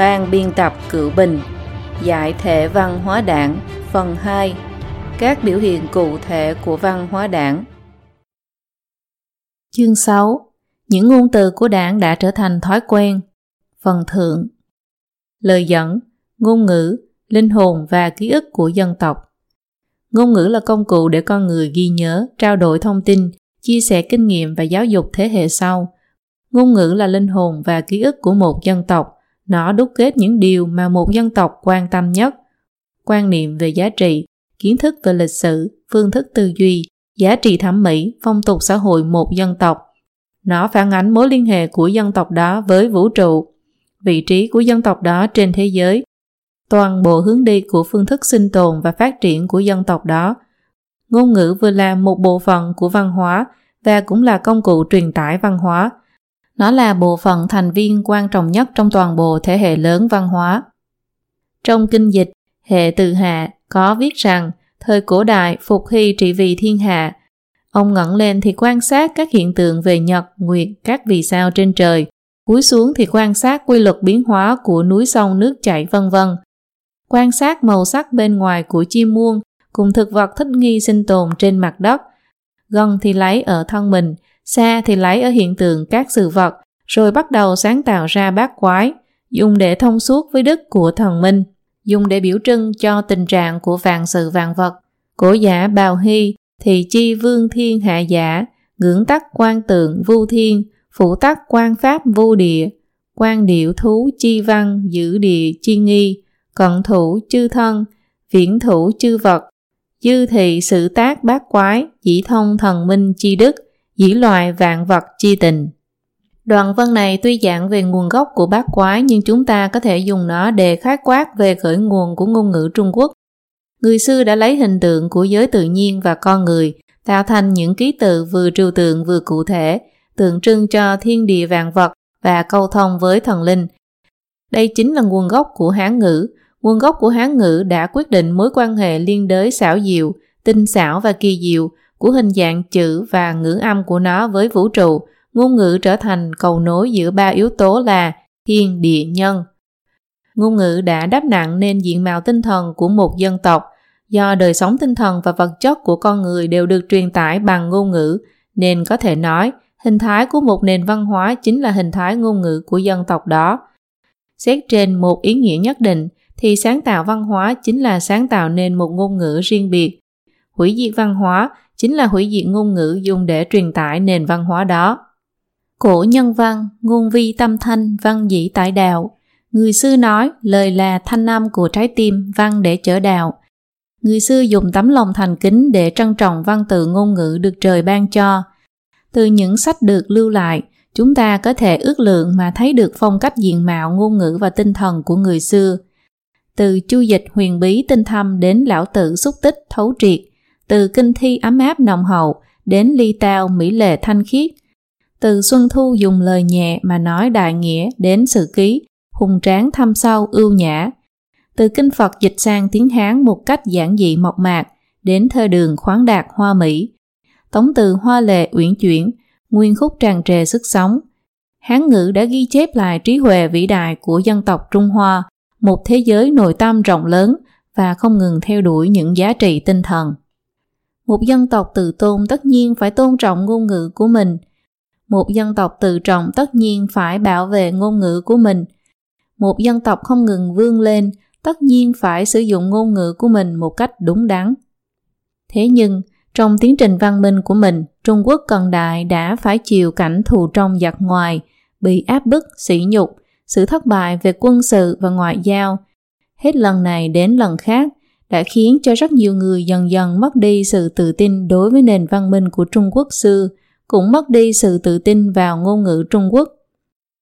Ban biên tập Cựu Bình Giải thể văn hóa đảng Phần 2 Các biểu hiện cụ thể của văn hóa đảng Chương 6 Những ngôn từ của đảng đã trở thành thói quen Phần thượng Lời dẫn, ngôn ngữ, linh hồn và ký ức của dân tộc Ngôn ngữ là công cụ để con người ghi nhớ, trao đổi thông tin, chia sẻ kinh nghiệm và giáo dục thế hệ sau. Ngôn ngữ là linh hồn và ký ức của một dân tộc. Nó đúc kết những điều mà một dân tộc quan tâm nhất. Quan niệm về giá trị, kiến thức về lịch sử, phương thức tư duy, giá trị thẩm mỹ, phong tục xã hội một dân tộc. Nó phản ánh mối liên hệ của dân tộc đó với vũ trụ, vị trí của dân tộc đó trên thế giới, toàn bộ hướng đi của phương thức sinh tồn và phát triển của dân tộc đó. Ngôn ngữ vừa là một bộ phận của văn hóa và cũng là công cụ truyền tải văn hóa. Nó là bộ phận thành viên quan trọng nhất trong toàn bộ thế hệ lớn văn hóa. Trong kinh dịch, hệ từ hạ có viết rằng thời cổ đại Phục Hy trị vì thiên hạ. Ông ngẩng lên thì quan sát các hiện tượng về nhật, nguyệt, các vì sao trên trời. Cúi xuống thì quan sát quy luật biến hóa của núi sông nước chảy vân vân. Quan sát màu sắc bên ngoài của chim muông cùng thực vật thích nghi sinh tồn trên mặt đất. Gần thì lấy ở thân mình, xa thì lấy ở hiện tượng các sự vật, rồi bắt đầu sáng tạo ra bát quái, dùng để thông suốt với đức của thần minh, dùng để biểu trưng cho tình trạng của vạn sự vạn vật. Cổ giả bào hy thì chi vương thiên hạ giả, ngưỡng tắc quan tượng vu thiên, phủ tắc quan pháp vu địa, quan điệu thú chi văn giữ địa chi nghi, cận thủ chư thân, viễn thủ chư vật, dư thị sự tác bát quái, chỉ thông thần minh chi đức, dĩ loài vạn vật chi tình. Đoạn văn này tuy dạng về nguồn gốc của bát quái nhưng chúng ta có thể dùng nó để khái quát về khởi nguồn của ngôn ngữ Trung Quốc. Người xưa đã lấy hình tượng của giới tự nhiên và con người tạo thành những ký tự vừa trừu tượng vừa cụ thể, tượng trưng cho thiên địa vạn vật và câu thông với thần linh. Đây chính là nguồn gốc của Hán ngữ, Nguồn gốc của Hán ngữ đã quyết định mối quan hệ liên đới xảo diệu, tinh xảo và kỳ diệu của hình dạng chữ và ngữ âm của nó với vũ trụ, ngôn ngữ trở thành cầu nối giữa ba yếu tố là thiên, địa, nhân. Ngôn ngữ đã đáp nặng nên diện mạo tinh thần của một dân tộc, do đời sống tinh thần và vật chất của con người đều được truyền tải bằng ngôn ngữ, nên có thể nói hình thái của một nền văn hóa chính là hình thái ngôn ngữ của dân tộc đó. Xét trên một ý nghĩa nhất định, thì sáng tạo văn hóa chính là sáng tạo nên một ngôn ngữ riêng biệt. Hủy diệt văn hóa chính là hủy diệt ngôn ngữ dùng để truyền tải nền văn hóa đó. Cổ nhân văn, ngôn vi tâm thanh, văn dĩ tại đạo. Người xưa nói lời là thanh âm của trái tim, văn để chở đạo. Người xưa dùng tấm lòng thành kính để trân trọng văn tự ngôn ngữ được trời ban cho. Từ những sách được lưu lại, chúng ta có thể ước lượng mà thấy được phong cách diện mạo ngôn ngữ và tinh thần của người xưa – từ chu dịch huyền bí tinh thâm đến lão tử xúc tích thấu triệt, từ kinh thi ấm áp nồng hậu đến ly tao mỹ lệ thanh khiết, từ xuân thu dùng lời nhẹ mà nói đại nghĩa đến sự ký, hùng tráng thâm sâu ưu nhã, từ kinh Phật dịch sang tiếng Hán một cách giản dị mộc mạc đến thơ đường khoáng đạt hoa mỹ, tống từ hoa lệ uyển chuyển, nguyên khúc tràn trề sức sống. Hán ngữ đã ghi chép lại trí huệ vĩ đại của dân tộc Trung Hoa một thế giới nội tâm rộng lớn và không ngừng theo đuổi những giá trị tinh thần. Một dân tộc tự tôn tất nhiên phải tôn trọng ngôn ngữ của mình. Một dân tộc tự trọng tất nhiên phải bảo vệ ngôn ngữ của mình. Một dân tộc không ngừng vươn lên tất nhiên phải sử dụng ngôn ngữ của mình một cách đúng đắn. Thế nhưng, trong tiến trình văn minh của mình, Trung Quốc cận đại đã phải chịu cảnh thù trong giặc ngoài, bị áp bức, sỉ nhục, sự thất bại về quân sự và ngoại giao, hết lần này đến lần khác, đã khiến cho rất nhiều người dần dần mất đi sự tự tin đối với nền văn minh của Trung Quốc xưa, cũng mất đi sự tự tin vào ngôn ngữ Trung Quốc.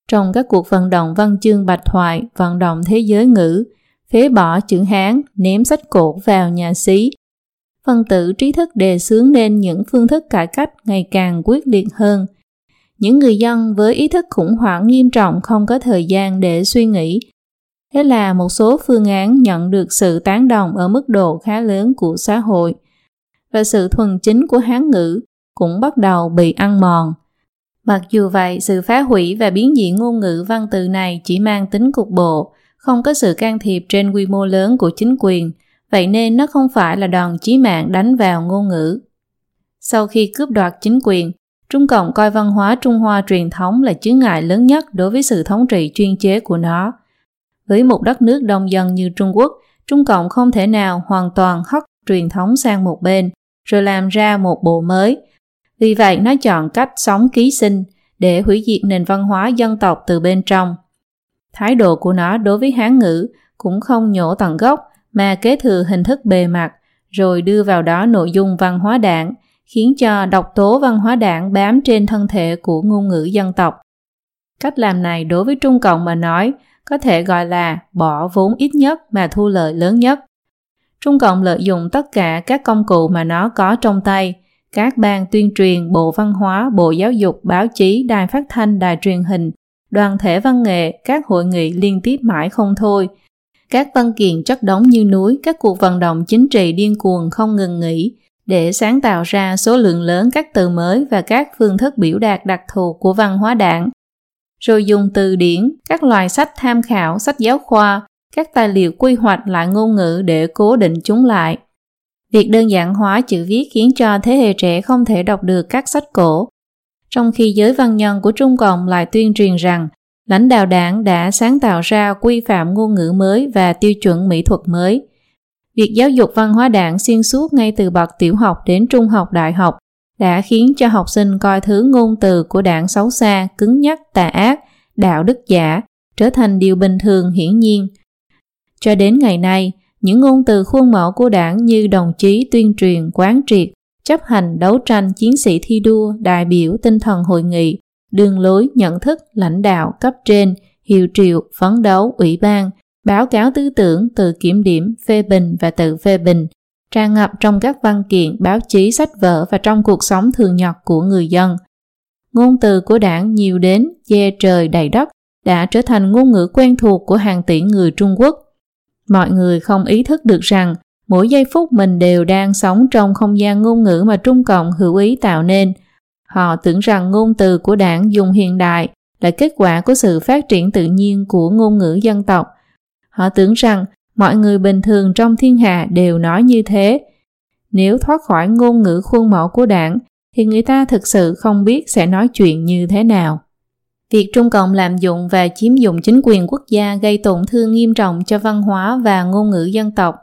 Trong các cuộc vận động văn chương bạch thoại, vận động thế giới ngữ, phế bỏ chữ Hán, ném sách cổ vào nhà xí, phân tử trí thức đề xướng nên những phương thức cải cách ngày càng quyết liệt hơn – những người dân với ý thức khủng hoảng nghiêm trọng không có thời gian để suy nghĩ. Thế là một số phương án nhận được sự tán đồng ở mức độ khá lớn của xã hội và sự thuần chính của Hán ngữ cũng bắt đầu bị ăn mòn. Mặc dù vậy, sự phá hủy và biến dị ngôn ngữ văn từ này chỉ mang tính cục bộ, không có sự can thiệp trên quy mô lớn của chính quyền, vậy nên nó không phải là đòn chí mạng đánh vào ngôn ngữ. Sau khi cướp đoạt chính quyền, Trung Cộng coi văn hóa Trung Hoa truyền thống là chướng ngại lớn nhất đối với sự thống trị chuyên chế của nó. Với một đất nước đông dân như Trung Quốc, Trung Cộng không thể nào hoàn toàn hất truyền thống sang một bên, rồi làm ra một bộ mới. Vì vậy nó chọn cách sống ký sinh để hủy diệt nền văn hóa dân tộc từ bên trong. Thái độ của nó đối với Hán ngữ cũng không nhổ tận gốc mà kế thừa hình thức bề mặt, rồi đưa vào đó nội dung văn hóa đảng, khiến cho độc tố văn hóa đảng bám trên thân thể của ngôn ngữ dân tộc. Cách làm này đối với Trung Cộng mà nói có thể gọi là bỏ vốn ít nhất mà thu lợi lớn nhất. Trung Cộng lợi dụng tất cả các công cụ mà nó có trong tay, các ban tuyên truyền, bộ văn hóa, bộ giáo dục, báo chí, đài phát thanh, đài truyền hình, đoàn thể văn nghệ, các hội nghị liên tiếp mãi không thôi. Các văn kiện chất đống như núi, các cuộc vận động chính trị điên cuồng không ngừng nghỉ, để sáng tạo ra số lượng lớn các từ mới và các phương thức biểu đạt đặc thù của văn hóa đảng. Rồi dùng từ điển, các loại sách tham khảo, sách giáo khoa, các tài liệu quy hoạch lại ngôn ngữ để cố định chúng lại. Việc đơn giản hóa chữ viết khiến cho thế hệ trẻ không thể đọc được các sách cổ, trong khi giới văn nhân của Trung Cộng lại tuyên truyền rằng lãnh đạo đảng đã sáng tạo ra quy phạm ngôn ngữ mới và tiêu chuẩn mỹ thuật mới. Việc giáo dục văn hóa đảng xuyên suốt ngay từ bậc tiểu học đến trung học đại học đã khiến cho học sinh coi thứ ngôn từ của đảng xấu xa, cứng nhắc, tà ác, đạo đức giả trở thành điều bình thường hiển nhiên. Cho đến ngày nay, những ngôn từ khuôn mẫu của đảng như đồng chí tuyên truyền, quán triệt, chấp hành đấu tranh chiến sĩ thi đua, đại biểu tinh thần hội nghị, đường lối nhận thức lãnh đạo cấp trên, hiệu triệu, phấn đấu, ủy ban, báo cáo tư tưởng, từ kiểm điểm, phê bình và tự phê bình, tràn ngập trong các văn kiện, báo chí, sách vở và trong cuộc sống thường nhật của người dân. Ngôn từ của đảng nhiều đến, che trời đầy đất, đã trở thành ngôn ngữ quen thuộc của hàng tỷ người Trung Quốc. Mọi người không ý thức được rằng mỗi giây phút mình đều đang sống trong không gian ngôn ngữ mà Trung Cộng hữu ý tạo nên. Họ tưởng rằng ngôn từ của đảng dùng hiện đại là kết quả của sự phát triển tự nhiên của ngôn ngữ dân tộc. Họ tưởng rằng mọi người bình thường trong thiên hạ đều nói như thế. Nếu thoát khỏi ngôn ngữ khuôn mẫu của đảng, thì người ta thực sự không biết sẽ nói chuyện như thế nào. Việc Trung Cộng lạm dụng và chiếm dụng chính quyền quốc gia gây tổn thương nghiêm trọng cho văn hóa và ngôn ngữ dân tộc.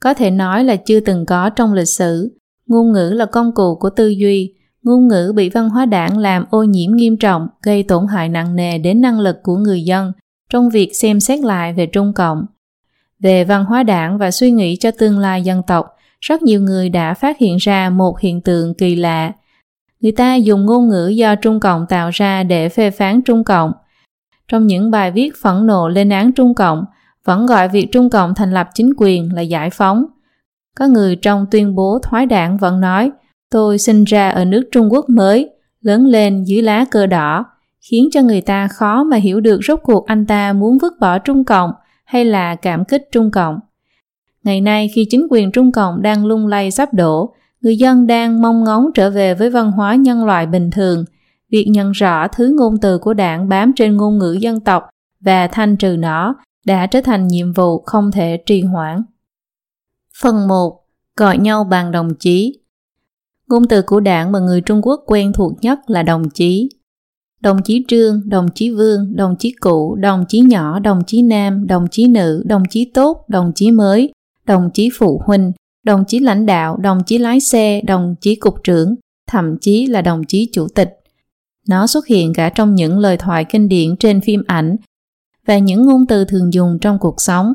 Có thể nói là chưa từng có trong lịch sử. Ngôn ngữ là công cụ của tư duy. Ngôn ngữ bị văn hóa đảng làm ô nhiễm nghiêm trọng, gây tổn hại nặng nề đến năng lực của người dân trong việc xem xét lại về Trung Cộng. Về văn hóa đảng và suy nghĩ cho tương lai dân tộc, rất nhiều người đã phát hiện ra một hiện tượng kỳ lạ. Người ta dùng ngôn ngữ do Trung Cộng tạo ra để phê phán Trung Cộng. Trong những bài viết phẫn nộ lên án Trung Cộng, vẫn gọi việc Trung Cộng thành lập chính quyền là giải phóng. Có người trong tuyên bố thoái đảng vẫn nói tôi sinh ra ở nước Trung Quốc mới, lớn lên dưới lá cờ đỏ, khiến cho người ta khó mà hiểu được rốt cuộc anh ta muốn vứt bỏ Trung Cộng hay là cảm kích Trung Cộng. Ngày nay khi chính quyền Trung Cộng đang lung lay sắp đổ, người dân đang mong ngóng trở về với văn hóa nhân loại bình thường. Việc nhận rõ thứ ngôn từ của đảng bám trên ngôn ngữ dân tộc và thanh trừ nó đã trở thành nhiệm vụ không thể trì hoãn. Phần 1. Gọi nhau bằng đồng chí Ngôn từ của đảng mà người Trung Quốc quen thuộc nhất là đồng chí. Đồng chí trương, đồng chí vương, đồng chí cụ, đồng chí nhỏ, đồng chí nam, đồng chí nữ, đồng chí tốt, đồng chí mới, đồng chí phụ huynh, đồng chí lãnh đạo, đồng chí lái xe, đồng chí cục trưởng, thậm chí là đồng chí chủ tịch. Nó xuất hiện cả trong những lời thoại kinh điển trên phim ảnh và những ngôn từ thường dùng trong cuộc sống.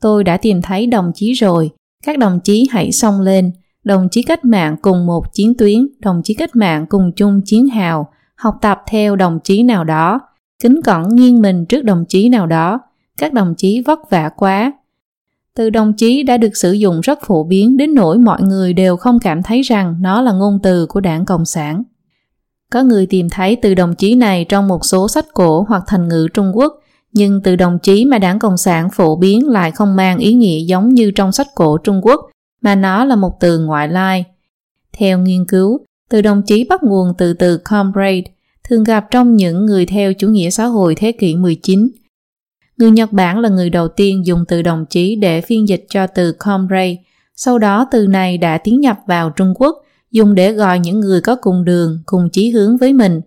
Tôi đã tìm thấy đồng chí rồi, các đồng chí hãy xông lên, đồng chí cách mạng cùng một chiến tuyến, đồng chí cách mạng cùng chung chiến hào, học tập theo đồng chí nào đó, kính cẩn nghiêng mình trước đồng chí nào đó, các đồng chí vất vả quá. Từ đồng chí đã được sử dụng rất phổ biến đến nỗi mọi người đều không cảm thấy rằng nó là ngôn từ của đảng Cộng sản. Có người tìm thấy từ đồng chí này trong một số sách cổ hoặc thành ngữ Trung Quốc, nhưng từ đồng chí mà đảng Cộng sản phổ biến lại không mang ý nghĩa giống như trong sách cổ Trung Quốc, mà nó là một từ ngoại lai. Theo nghiên cứu, từ đồng chí bắt nguồn từ từ comrade, thường gặp trong những người theo chủ nghĩa xã hội thế kỷ 19. Người Nhật Bản là người đầu tiên dùng từ đồng chí để phiên dịch cho từ comrade. Sau đó từ này đã tiến nhập vào Trung Quốc, dùng để gọi những người có cùng đường, cùng chí hướng với mình,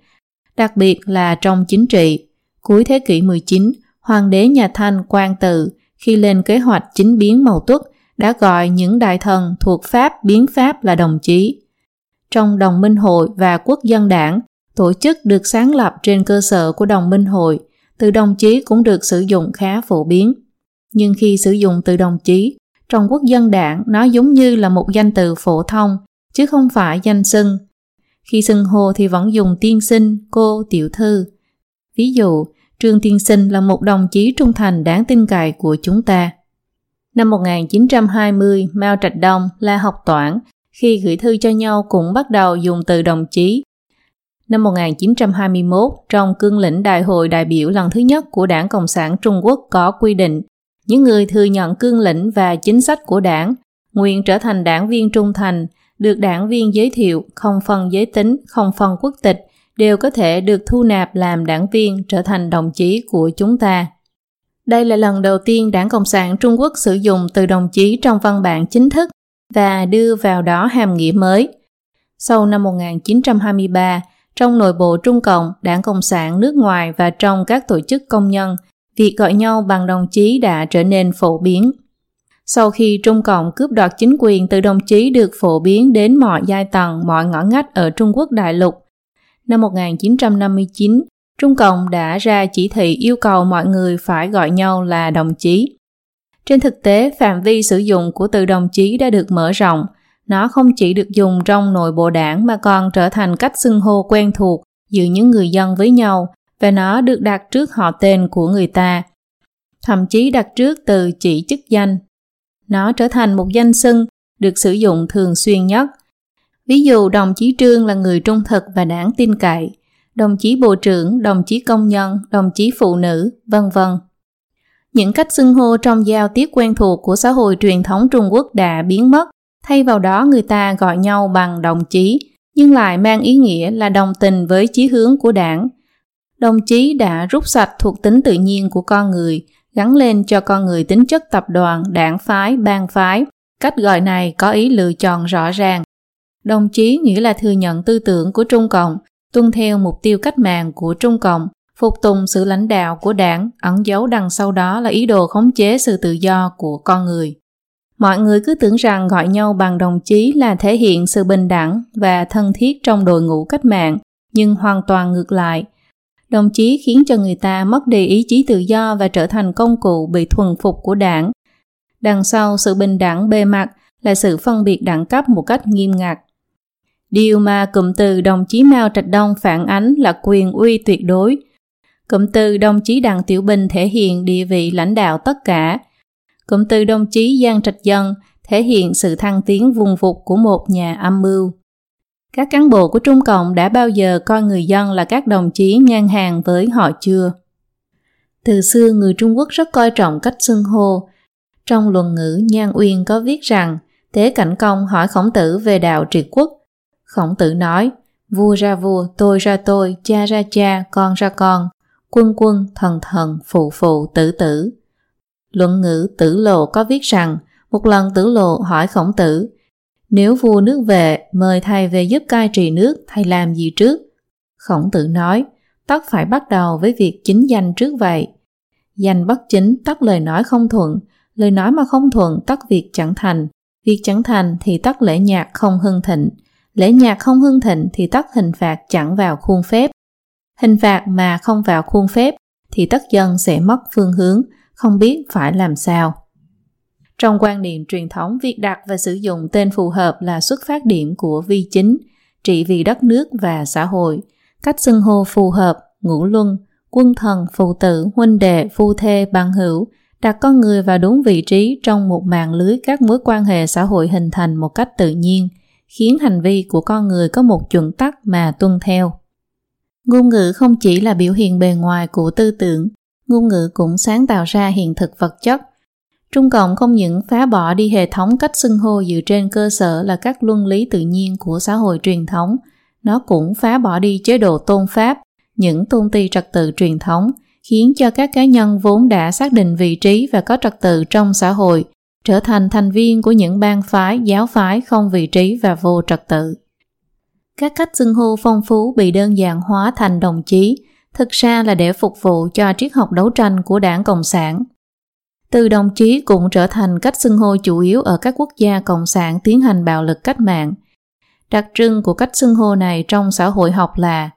đặc biệt là trong chính trị. Cuối thế kỷ 19, Hoàng đế nhà Thanh Quang Tự khi lên kế hoạch chính biến màu tuất đã gọi những đại thần thuộc Pháp biến Pháp là đồng chí. Trong đồng minh hội và quốc dân đảng, tổ chức được sáng lập trên cơ sở của đồng minh hội, từ đồng chí cũng được sử dụng khá phổ biến. Nhưng khi sử dụng từ đồng chí, trong quốc dân đảng nó giống như là một danh từ phổ thông, chứ không phải danh xưng. Khi xưng hô thì vẫn dùng tiên sinh, cô, tiểu thư. Ví dụ, Trương Tiên Sinh là một đồng chí trung thành đáng tin cậy của chúng ta. Năm 1920, Mao Trạch Đông, là Học Toản khi gửi thư cho nhau cũng bắt đầu dùng từ đồng chí. Năm 1921, trong cương lĩnh đại hội đại biểu lần thứ nhất của Đảng Cộng sản Trung Quốc có quy định những người thừa nhận cương lĩnh và chính sách của đảng, nguyện trở thành đảng viên trung thành, được đảng viên giới thiệu, không phân giới tính, không phân quốc tịch, đều có thể được thu nạp làm đảng viên trở thành đồng chí của chúng ta. Đây là lần đầu tiên Đảng Cộng sản Trung Quốc sử dụng từ đồng chí trong văn bản chính thức và đưa vào đó hàm nghĩa mới. Sau năm 1923, trong nội bộ Trung Cộng, Đảng Cộng sản nước ngoài và trong các tổ chức công nhân, việc gọi nhau bằng đồng chí đã trở nên phổ biến. Sau khi Trung Cộng cướp đoạt chính quyền từ đồng chí được phổ biến đến mọi giai tầng, mọi ngõ ngách ở Trung Quốc đại lục. Năm 1959, Trung Cộng đã ra chỉ thị yêu cầu mọi người phải gọi nhau là đồng chí. Trên thực tế, phạm vi sử dụng của từ đồng chí đã được mở rộng. Nó không chỉ được dùng trong nội bộ đảng mà còn trở thành cách xưng hô quen thuộc giữa những người dân với nhau và nó được đặt trước họ tên của người ta. Thậm chí đặt trước từ chỉ chức danh. Nó trở thành một danh xưng được sử dụng thường xuyên nhất. Ví dụ đồng chí Trương là người trung thực và đáng tin cậy, đồng chí bộ trưởng, đồng chí công nhân, đồng chí phụ nữ, vân vân. Những cách xưng hô trong giao tiếp quen thuộc của xã hội truyền thống Trung Quốc đã biến mất, thay vào đó người ta gọi nhau bằng đồng chí, nhưng lại mang ý nghĩa là đồng tình với chí hướng của đảng. Đồng chí đã rút sạch thuộc tính tự nhiên của con người, gắn lên cho con người tính chất tập đoàn, đảng phái, bang phái. Cách gọi này có ý lựa chọn rõ ràng. Đồng chí nghĩa là thừa nhận tư tưởng của Trung Cộng, tuân theo mục tiêu cách mạng của Trung Cộng, phục tùng sự lãnh đạo của đảng, ẩn giấu đằng sau đó là ý đồ khống chế sự tự do của con người. Mọi người cứ tưởng rằng gọi nhau bằng đồng chí là thể hiện sự bình đẳng và thân thiết trong đội ngũ cách mạng, nhưng hoàn toàn ngược lại. Đồng chí khiến cho người ta mất đi ý chí tự do và trở thành công cụ bị thuần phục của đảng. Đằng sau sự bình đẳng bề mặt là sự phân biệt đẳng cấp một cách nghiêm ngặt. Điều mà cụm từ đồng chí Mao Trạch Đông phản ánh là quyền uy tuyệt đối. Cụm từ đồng chí Đặng Tiểu Bình thể hiện địa vị lãnh đạo tất cả. Cụm từ đồng chí Giang Trạch Dân thể hiện sự thăng tiến vùng vụt của một nhà âm mưu. Các cán bộ của Trung Cộng đã bao giờ coi người dân là các đồng chí ngang hàng với họ chưa? Từ xưa người Trung Quốc rất coi trọng cách xưng hô. Trong luận ngữ Nhan Uyên có viết rằng Tế Cảnh Công hỏi Khổng Tử về đạo triệt quốc Khổng tử nói, vua ra vua, tôi ra tôi, cha ra cha, con ra con, quân quân, thần thần, phụ phụ, tử tử. Luận ngữ tử lộ có viết rằng, một lần tử lộ hỏi khổng tử, nếu vua nước về, mời thầy về giúp cai trị nước, thầy làm gì trước? Khổng tử nói, tất phải bắt đầu với việc chính danh trước vậy. Danh bất chính tất lời nói không thuận, lời nói mà không thuận tất việc chẳng thành, việc chẳng thành thì tất lễ nhạc không hưng thịnh, lễ nhạc không hưng thịnh thì tất hình phạt chẳng vào khuôn phép. Hình phạt mà không vào khuôn phép thì tất dân sẽ mất phương hướng, không biết phải làm sao. Trong quan niệm truyền thống, việc đặt và sử dụng tên phù hợp là xuất phát điểm của vi chính, trị vì đất nước và xã hội. Cách xưng hô phù hợp, ngũ luân, quân thần, phụ tử, huynh đệ, phu thê, bằng hữu, đặt con người vào đúng vị trí trong một mạng lưới các mối quan hệ xã hội hình thành một cách tự nhiên – khiến hành vi của con người có một chuẩn tắc mà tuân theo. Ngôn ngữ không chỉ là biểu hiện bề ngoài của tư tưởng, ngôn ngữ cũng sáng tạo ra hiện thực vật chất. Trung Cộng không những phá bỏ đi hệ thống cách xưng hô dựa trên cơ sở là các luân lý tự nhiên của xã hội truyền thống, nó cũng phá bỏ đi chế độ tôn pháp, những tôn ti trật tự truyền thống, khiến cho các cá nhân vốn đã xác định vị trí và có trật tự trong xã hội trở thành thành viên của những bang phái, giáo phái không vị trí và vô trật tự. Các cách xưng hô phong phú bị đơn giản hóa thành đồng chí, thực ra là để phục vụ cho triết học đấu tranh của đảng Cộng sản. Từ đồng chí cũng trở thành cách xưng hô chủ yếu ở các quốc gia cộng sản tiến hành bạo lực cách mạng. Đặc trưng của cách xưng hô này trong xã hội học là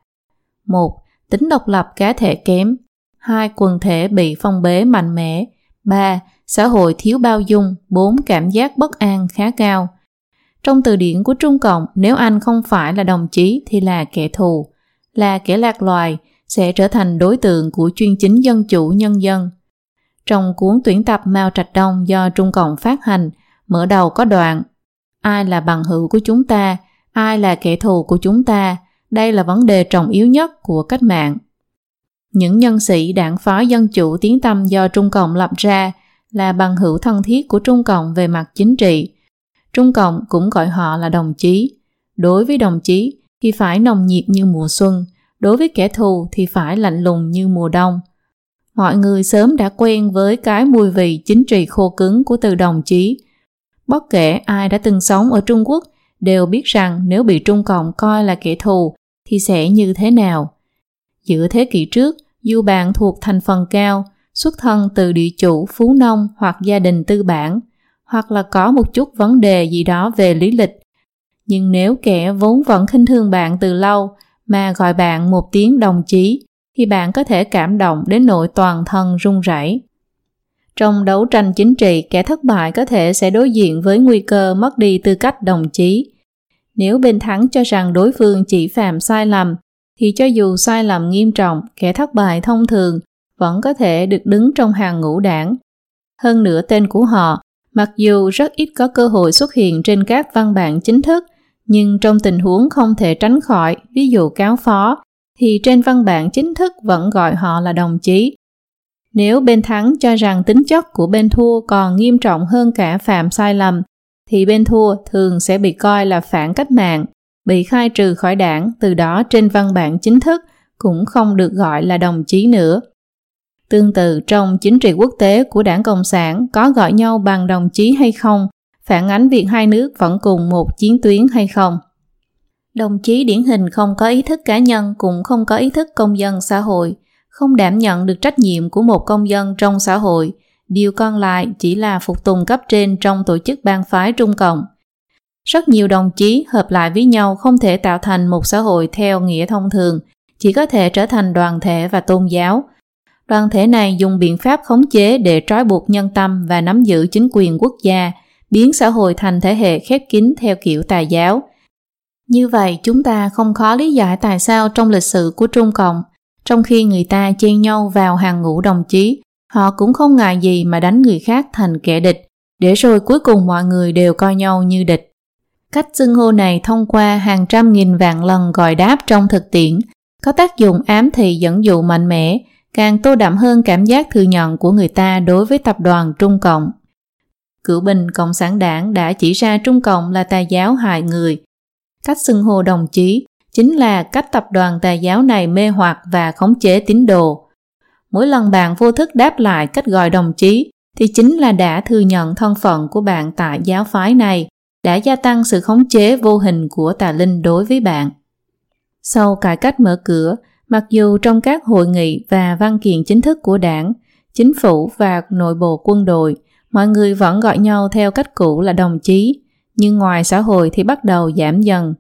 một Tính độc lập cá thể kém 2. Quần thể bị phong bế mạnh mẽ 3. Xã hội thiếu bao dung 4. Cảm giác bất an khá cao trong từ điển của Trung Cộng, nếu anh không phải là đồng chí thì là kẻ thù, là kẻ lạc loài, sẽ trở thành đối tượng của chuyên chính dân chủ nhân dân. Trong cuốn tuyển tập Mao Trạch Đông do Trung Cộng phát hành, mở đầu có đoạn Ai là bằng hữu của chúng ta? Ai là kẻ thù của chúng ta? Đây là vấn đề trọng yếu nhất của cách mạng. Những nhân sĩ đảng phái dân chủ tiến tâm do Trung Cộng lập ra là bằng hữu thân thiết của Trung Cộng về mặt chính trị. Trung Cộng cũng gọi họ là đồng chí. Đối với đồng chí thì phải nồng nhiệt như mùa xuân, đối với kẻ thù thì phải lạnh lùng như mùa đông. Mọi người sớm đã quen với cái mùi vị chính trị khô cứng của từ đồng chí. Bất kể ai đã từng sống ở Trung Quốc đều biết rằng nếu bị Trung Cộng coi là kẻ thù thì sẽ như thế nào. Giữa thế kỷ trước, dù bạn thuộc thành phần cao, xuất thân từ địa chủ, phú nông hoặc gia đình tư bản, hoặc là có một chút vấn đề gì đó về lý lịch. Nhưng nếu kẻ vốn vẫn khinh thường bạn từ lâu mà gọi bạn một tiếng đồng chí, thì bạn có thể cảm động đến nỗi toàn thân run rẩy. Trong đấu tranh chính trị, kẻ thất bại có thể sẽ đối diện với nguy cơ mất đi tư cách đồng chí. Nếu bên thắng cho rằng đối phương chỉ phạm sai lầm, thì cho dù sai lầm nghiêm trọng, kẻ thất bại thông thường vẫn có thể được đứng trong hàng ngũ đảng. Hơn nữa tên của họ, mặc dù rất ít có cơ hội xuất hiện trên các văn bản chính thức, nhưng trong tình huống không thể tránh khỏi, ví dụ cáo phó, thì trên văn bản chính thức vẫn gọi họ là đồng chí. Nếu bên thắng cho rằng tính chất của bên thua còn nghiêm trọng hơn cả phạm sai lầm, thì bên thua thường sẽ bị coi là phản cách mạng, bị khai trừ khỏi đảng, từ đó trên văn bản chính thức cũng không được gọi là đồng chí nữa. Tương tự trong chính trị quốc tế của đảng Cộng sản có gọi nhau bằng đồng chí hay không, phản ánh việc hai nước vẫn cùng một chiến tuyến hay không. Đồng chí điển hình không có ý thức cá nhân cũng không có ý thức công dân xã hội, không đảm nhận được trách nhiệm của một công dân trong xã hội, điều còn lại chỉ là phục tùng cấp trên trong tổ chức bang phái Trung Cộng. Rất nhiều đồng chí hợp lại với nhau không thể tạo thành một xã hội theo nghĩa thông thường, chỉ có thể trở thành đoàn thể và tôn giáo. Đoàn thể này dùng biện pháp khống chế để trói buộc nhân tâm và nắm giữ chính quyền quốc gia, biến xã hội thành thể hệ khép kín theo kiểu tà giáo. Như vậy, chúng ta không khó lý giải tại sao trong lịch sử của Trung Cộng, trong khi người ta chen nhau vào hàng ngũ đồng chí, họ cũng không ngại gì mà đánh người khác thành kẻ địch, để rồi cuối cùng mọi người đều coi nhau như địch. Cách xưng hô này thông qua hàng trăm nghìn vạn lần gọi đáp trong thực tiễn, có tác dụng ám thị dẫn dụ mạnh mẽ, càng tô đậm hơn cảm giác thừa nhận của người ta đối với tập đoàn Trung Cộng. Cửu bình Cộng sản đảng đã chỉ ra Trung Cộng là tà giáo hại người. Cách xưng hô đồng chí chính là cách tập đoàn tà giáo này mê hoặc và khống chế tín đồ. Mỗi lần bạn vô thức đáp lại cách gọi đồng chí thì chính là đã thừa nhận thân phận của bạn tại giáo phái này đã gia tăng sự khống chế vô hình của tà linh đối với bạn. Sau cải cách mở cửa, mặc dù trong các hội nghị và văn kiện chính thức của đảng, chính phủ và nội bộ quân đội, mọi người vẫn gọi nhau theo cách cũ là đồng chí, nhưng ngoài xã hội thì bắt đầu giảm dần.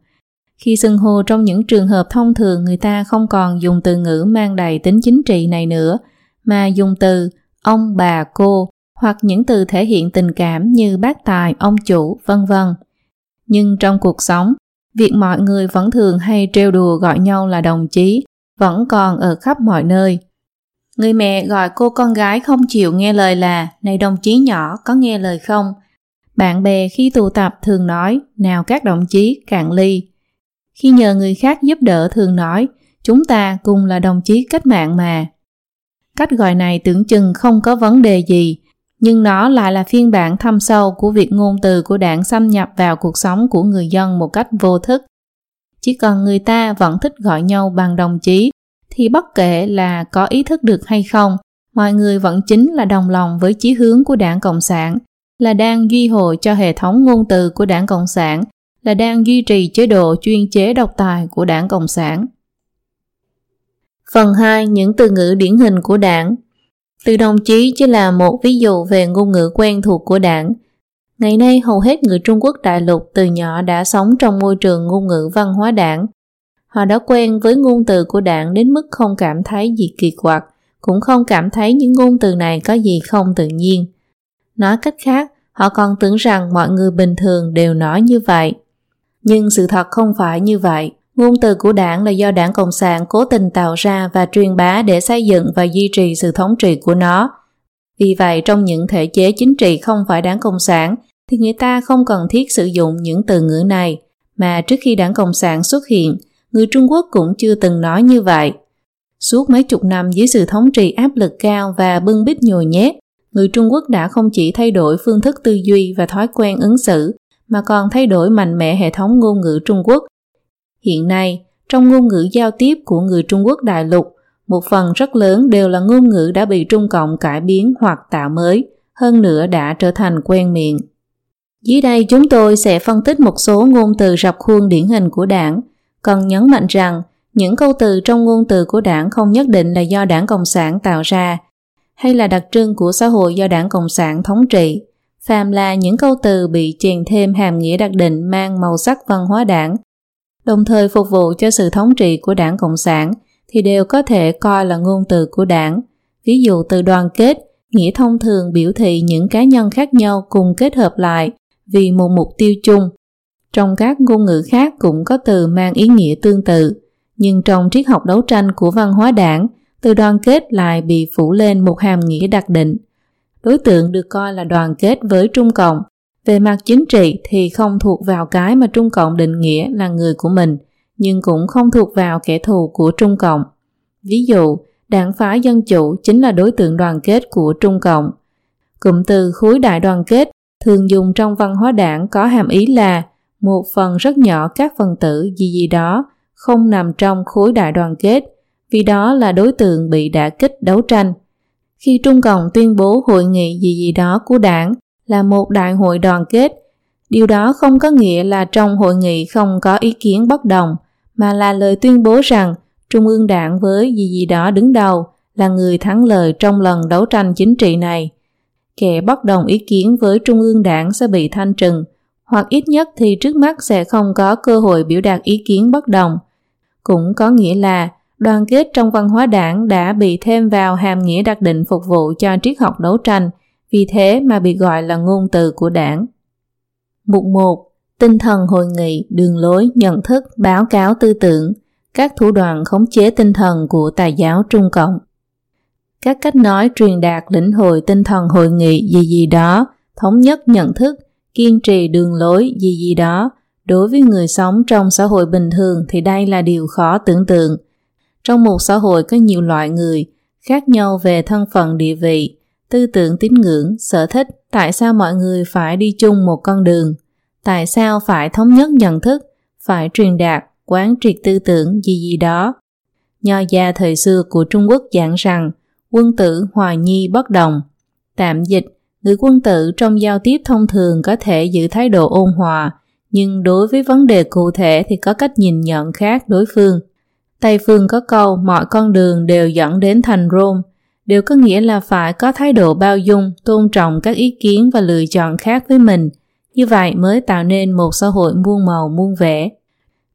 Khi xưng hô trong những trường hợp thông thường người ta không còn dùng từ ngữ mang đầy tính chính trị này nữa, mà dùng từ ông, bà, cô hoặc những từ thể hiện tình cảm như bác tài, ông chủ, vân vân. Nhưng trong cuộc sống, việc mọi người vẫn thường hay trêu đùa gọi nhau là đồng chí vẫn còn ở khắp mọi nơi. Người mẹ gọi cô con gái không chịu nghe lời là, Này đồng chí nhỏ, có nghe lời không? Bạn bè khi tụ tập thường nói, Nào các đồng chí, cạn ly. Khi nhờ người khác giúp đỡ thường nói, Chúng ta cùng là đồng chí cách mạng mà. Cách gọi này tưởng chừng không có vấn đề gì, nhưng nó lại là phiên bản thâm sâu của việc ngôn từ của đảng xâm nhập vào cuộc sống của người dân một cách vô thức. Chỉ cần người ta vẫn thích gọi nhau bằng đồng chí, thì bất kể là có ý thức được hay không, mọi người vẫn chính là đồng lòng với chí hướng của đảng Cộng sản, là đang duy hồi cho hệ thống ngôn từ của đảng Cộng sản, là đang duy trì chế độ chuyên chế độc tài của đảng Cộng sản. Phần 2. Những từ ngữ điển hình của đảng Từ đồng chí chỉ là một ví dụ về ngôn ngữ quen thuộc của đảng. Ngày nay hầu hết người Trung Quốc đại lục từ nhỏ đã sống trong môi trường ngôn ngữ văn hóa đảng. Họ đã quen với ngôn từ của đảng đến mức không cảm thấy gì kỳ quặc, cũng không cảm thấy những ngôn từ này có gì không tự nhiên. Nói cách khác, họ còn tưởng rằng mọi người bình thường đều nói như vậy. Nhưng sự thật không phải như vậy. Ngôn từ của đảng là do đảng Cộng sản cố tình tạo ra và truyền bá để xây dựng và duy trì sự thống trị của nó. Vì vậy, trong những thể chế chính trị không phải đảng Cộng sản, thì người ta không cần thiết sử dụng những từ ngữ này, mà trước khi đảng Cộng sản xuất hiện, người Trung Quốc cũng chưa từng nói như vậy. Suốt mấy chục năm dưới sự thống trị áp lực cao và bưng bít nhồi nhét, người Trung Quốc đã không chỉ thay đổi phương thức tư duy và thói quen ứng xử, mà còn thay đổi mạnh mẽ hệ thống ngôn ngữ Trung Quốc. Hiện nay, trong ngôn ngữ giao tiếp của người Trung Quốc đại lục, một phần rất lớn đều là ngôn ngữ đã bị Trung Cộng cải biến hoặc tạo mới, hơn nữa đã trở thành quen miệng. Dưới đây chúng tôi sẽ phân tích một số ngôn từ rập khuôn điển hình của đảng, cần nhấn mạnh rằng những câu từ trong ngôn từ của đảng không nhất định là do đảng Cộng sản tạo ra, hay là đặc trưng của xã hội do đảng Cộng sản thống trị. Phàm là những câu từ bị chèn thêm hàm nghĩa đặc định mang màu sắc văn hóa đảng, đồng thời phục vụ cho sự thống trị của đảng Cộng sản, thì đều có thể coi là ngôn từ của đảng. Ví dụ từ đoàn kết, nghĩa thông thường biểu thị những cá nhân khác nhau cùng kết hợp lại vì một mục tiêu chung. Trong các ngôn ngữ khác cũng có từ mang ý nghĩa tương tự, nhưng trong triết học đấu tranh của văn hóa đảng, từ đoàn kết lại bị phủ lên một hàm nghĩa đặc định. Đối tượng được coi là đoàn kết với Trung Cộng. Về mặt chính trị thì không thuộc vào cái mà Trung Cộng định nghĩa là người của mình, nhưng cũng không thuộc vào kẻ thù của Trung Cộng. Ví dụ, đảng phái Dân Chủ chính là đối tượng đoàn kết của Trung Cộng. Cụm từ khối đại đoàn kết thường dùng trong văn hóa đảng có hàm ý là một phần rất nhỏ các phần tử gì gì đó không nằm trong khối đại đoàn kết vì đó là đối tượng bị đả kích đấu tranh. Khi Trung Cộng tuyên bố hội nghị gì gì đó của đảng là một đại hội đoàn kết, điều đó không có nghĩa là trong hội nghị không có ý kiến bất đồng, mà là lời tuyên bố rằng Trung ương đảng với gì gì đó đứng đầu là người thắng lợi trong lần đấu tranh chính trị này. Kẻ bất đồng ý kiến với Trung ương đảng sẽ bị thanh trừng, hoặc ít nhất thì trước mắt sẽ không có cơ hội biểu đạt ý kiến bất đồng. Cũng có nghĩa là đoàn kết trong văn hóa đảng đã bị thêm vào hàm nghĩa đặc định phục vụ cho triết học đấu tranh, vì thế mà bị gọi là ngôn từ của đảng. Mục 1. Tinh thần hội nghị, đường lối, nhận thức, báo cáo tư tưởng, các thủ đoạn khống chế tinh thần của tài giáo Trung Cộng. Các cách nói truyền đạt lĩnh hội tinh thần hội nghị gì gì đó, thống nhất nhận thức, kiên trì đường lối gì gì đó, đối với người sống trong xã hội bình thường thì đây là điều khó tưởng tượng trong một xã hội có nhiều loại người, khác nhau về thân phận địa vị, tư tưởng tín ngưỡng, sở thích, tại sao mọi người phải đi chung một con đường? Tại sao phải thống nhất nhận thức, phải truyền đạt, quán triệt tư tưởng gì gì đó? Nho gia thời xưa của Trung Quốc giảng rằng quân tử hòa nhi bất đồng. Tạm dịch, người quân tử trong giao tiếp thông thường có thể giữ thái độ ôn hòa, nhưng đối với vấn đề cụ thể thì có cách nhìn nhận khác đối phương. Tây phương có câu mọi con đường đều dẫn đến thành Rome, đều có nghĩa là phải có thái độ bao dung, tôn trọng các ý kiến và lựa chọn khác với mình. Như vậy mới tạo nên một xã hội muôn màu muôn vẻ.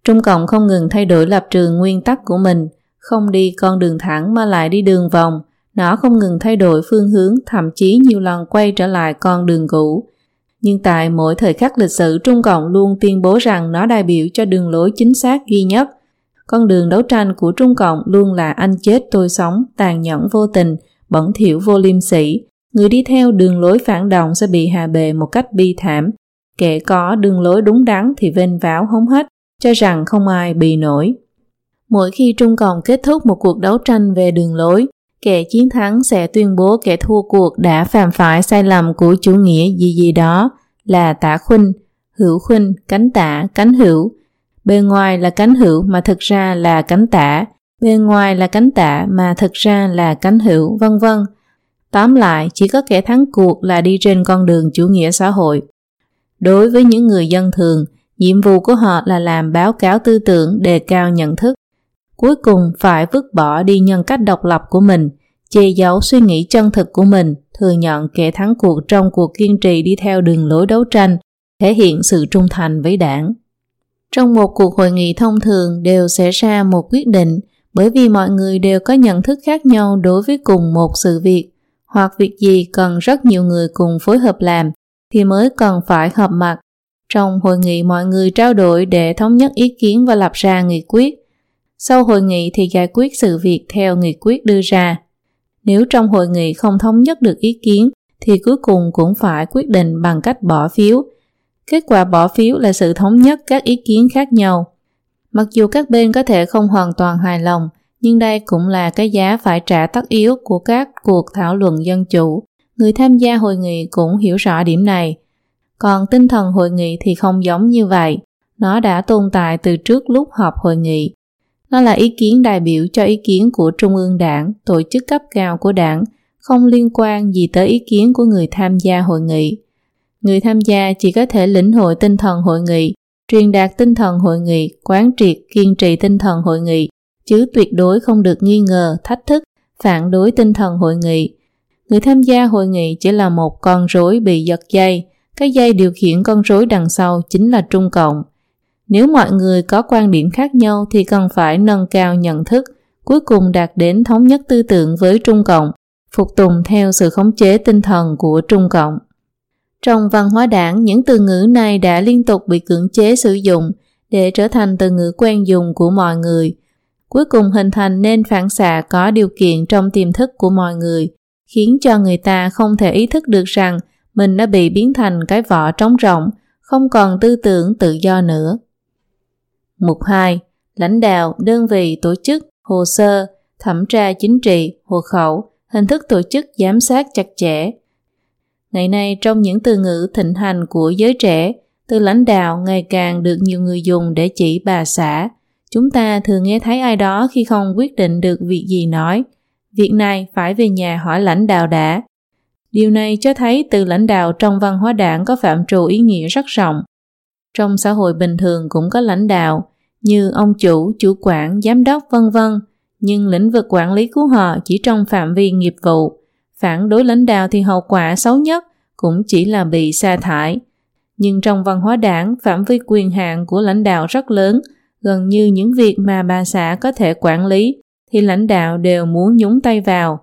Trung Cộng không ngừng thay đổi lập trường nguyên tắc của mình, không đi con đường thẳng mà lại đi đường vòng. Nó không ngừng thay đổi phương hướng, thậm chí nhiều lần quay trở lại con đường cũ. Nhưng tại mỗi thời khắc lịch sử Trung Cộng luôn tuyên bố rằng nó đại biểu cho đường lối chính xác duy nhất – con đường đấu tranh của Trung Cộng luôn là anh chết tôi sống, tàn nhẫn vô tình, bẩn thỉu vô liêm sỉ. Người đi theo đường lối phản động sẽ bị hạ bệ một cách bi thảm. Kẻ có đường lối đúng đắn thì vênh váo hống hết, cho rằng không ai bị nổi. Mỗi khi Trung Cộng kết thúc một cuộc đấu tranh về đường lối, kẻ chiến thắng sẽ tuyên bố kẻ thua cuộc đã phạm phải sai lầm của chủ nghĩa gì gì đó là tả khuynh, hữu khuynh, cánh tả, cánh hữu, Bề ngoài là cánh hữu mà thực ra là cánh tả, bề ngoài là cánh tả mà thực ra là cánh hữu, vân vân. Tóm lại, chỉ có kẻ thắng cuộc là đi trên con đường chủ nghĩa xã hội. Đối với những người dân thường, nhiệm vụ của họ là làm báo cáo tư tưởng đề cao nhận thức. Cuối cùng phải vứt bỏ đi nhân cách độc lập của mình, che giấu suy nghĩ chân thực của mình, thừa nhận kẻ thắng cuộc trong cuộc kiên trì đi theo đường lối đấu tranh, thể hiện sự trung thành với đảng. Trong một cuộc hội nghị thông thường đều sẽ ra một quyết định bởi vì mọi người đều có nhận thức khác nhau đối với cùng một sự việc hoặc việc gì cần rất nhiều người cùng phối hợp làm thì mới cần phải họp mặt. Trong hội nghị mọi người trao đổi để thống nhất ý kiến và lập ra nghị quyết. Sau hội nghị thì giải quyết sự việc theo nghị quyết đưa ra. Nếu trong hội nghị không thống nhất được ý kiến thì cuối cùng cũng phải quyết định bằng cách bỏ phiếu. Kết quả bỏ phiếu là sự thống nhất các ý kiến khác nhau. Mặc dù các bên có thể không hoàn toàn hài lòng, nhưng đây cũng là cái giá phải trả tất yếu của các cuộc thảo luận dân chủ. Người tham gia hội nghị cũng hiểu rõ điểm này. Còn tinh thần hội nghị thì không giống như vậy. Nó đã tồn tại từ trước lúc họp hội nghị. Nó là ý kiến đại biểu cho ý kiến của Trung ương đảng, tổ chức cấp cao của đảng, không liên quan gì tới ý kiến của người tham gia hội nghị. Người tham gia chỉ có thể lĩnh hội tinh thần hội nghị, truyền đạt tinh thần hội nghị, quán triệt, kiên trì tinh thần hội nghị, chứ tuyệt đối không được nghi ngờ, thách thức, phản đối tinh thần hội nghị. Người tham gia hội nghị chỉ là một con rối bị giật dây, cái dây điều khiển con rối đằng sau chính là Trung Cộng. Nếu mọi người có quan điểm khác nhau thì cần phải nâng cao nhận thức, cuối cùng đạt đến thống nhất tư tưởng với Trung Cộng, phục tùng theo sự khống chế tinh thần của Trung Cộng. Trong văn hóa đảng, những từ ngữ này đã liên tục bị cưỡng chế sử dụng để trở thành từ ngữ quen dùng của mọi người, cuối cùng hình thành nên phản xạ có điều kiện trong tiềm thức của mọi người, khiến cho người ta không thể ý thức được rằng mình đã bị biến thành cái vỏ trống rỗng, không còn tư tưởng tự do nữa. Mục 2. Lãnh đạo, đơn vị, tổ chức, hồ sơ, thẩm tra chính trị, hộ khẩu, hình thức tổ chức giám sát chặt chẽ. Ngày nay trong những từ ngữ thịnh hành của giới trẻ, từ lãnh đạo ngày càng được nhiều người dùng để chỉ bà xã. Chúng ta thường nghe thấy ai đó khi không quyết định được việc gì nói. Việc này phải về nhà hỏi lãnh đạo đã. Điều này cho thấy từ lãnh đạo trong văn hóa đảng có phạm trù ý nghĩa rất rộng. Trong xã hội bình thường cũng có lãnh đạo, như ông chủ, chủ quản, giám đốc vân vân, nhưng lĩnh vực quản lý của họ chỉ trong phạm vi nghiệp vụ. Phản đối lãnh đạo thì hậu quả xấu nhất cũng chỉ là bị sa thải. Nhưng trong văn hóa đảng, phạm vi quyền hạn của lãnh đạo rất lớn, gần như những việc mà bà xã có thể quản lý thì lãnh đạo đều muốn nhúng tay vào.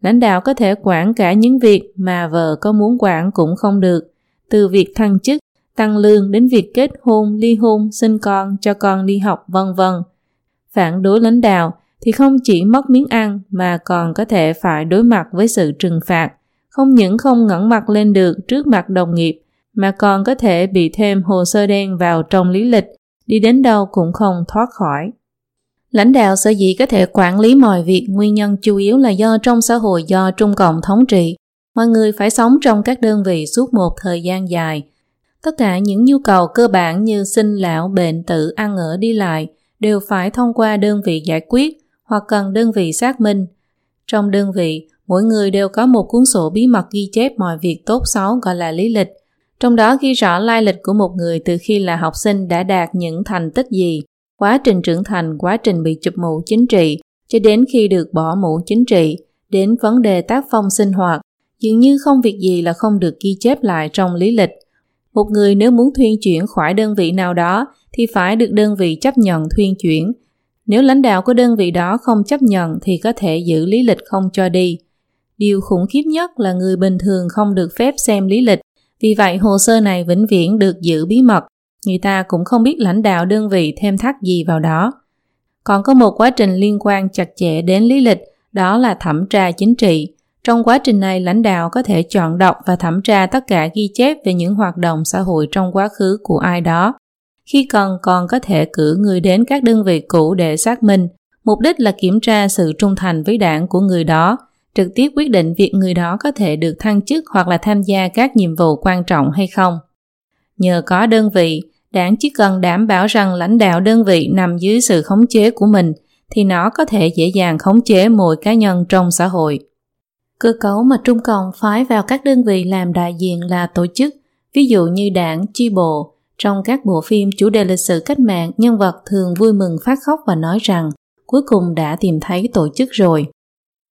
Lãnh đạo có thể quản cả những việc mà vợ có muốn quản cũng không được, từ việc thăng chức, tăng lương đến việc kết hôn, ly hôn, sinh con, cho con đi học vân vân. Phản đối lãnh đạo thì không chỉ mất miếng ăn mà còn có thể phải đối mặt với sự trừng phạt, không những không ngẩng mặt lên được trước mặt đồng nghiệp mà còn có thể bị thêm hồ sơ đen vào trong lý lịch, đi đến đâu cũng không thoát khỏi. Lãnh đạo sở dĩ có thể quản lý mọi việc nguyên nhân chủ yếu là do trong xã hội do Trung Cộng thống trị, mọi người phải sống trong các đơn vị suốt một thời gian dài. Tất cả những nhu cầu cơ bản như sinh lão, bệnh tử, ăn ở đi lại đều phải thông qua đơn vị giải quyết hoặc cần đơn vị xác minh. Trong đơn vị, mỗi người đều có một cuốn sổ bí mật ghi chép mọi việc tốt xấu gọi là lý lịch. Trong đó ghi rõ lai lịch của một người từ khi là học sinh đã đạt những thành tích gì, quá trình trưởng thành, quá trình bị chụp mũ chính trị, cho đến khi được bỏ mũ chính trị, đến vấn đề tác phong sinh hoạt, dường như không việc gì là không được ghi chép lại trong lý lịch. Một người nếu muốn thuyên chuyển khỏi đơn vị nào đó thì phải được đơn vị chấp nhận thuyên chuyển. Nếu lãnh đạo của đơn vị đó không chấp nhận thì có thể giữ lý lịch không cho đi. Điều khủng khiếp nhất là người bình thường không được phép xem lý lịch, vì vậy hồ sơ này vĩnh viễn được giữ bí mật người ta cũng không biết lãnh đạo đơn vị thêm thắt gì vào đó. Còn có một quá trình liên quan chặt chẽ đến lý lịch, đó là thẩm tra chính trị. Trong quá trình này, lãnh đạo có thể chọn đọc và thẩm tra tất cả ghi chép về những hoạt động xã hội trong quá khứ của ai đó. Khi cần còn có thể cử người đến các đơn vị cũ để xác minh, mục đích là kiểm tra sự trung thành với đảng của người đó, trực tiếp quyết định việc người đó có thể được thăng chức hoặc là tham gia các nhiệm vụ quan trọng hay không. Nhờ có đơn vị, đảng chỉ cần đảm bảo rằng lãnh đạo đơn vị nằm dưới sự khống chế của mình thì nó có thể dễ dàng khống chế mỗi cá nhân trong xã hội. Cơ cấu mà Trung Cộng phái vào các đơn vị làm đại diện là tổ chức, ví dụ như đảng, chi bộ. Trong các bộ phim chủ đề lịch sử cách mạng, nhân vật thường vui mừng phát khóc và nói rằng cuối cùng đã tìm thấy tổ chức rồi.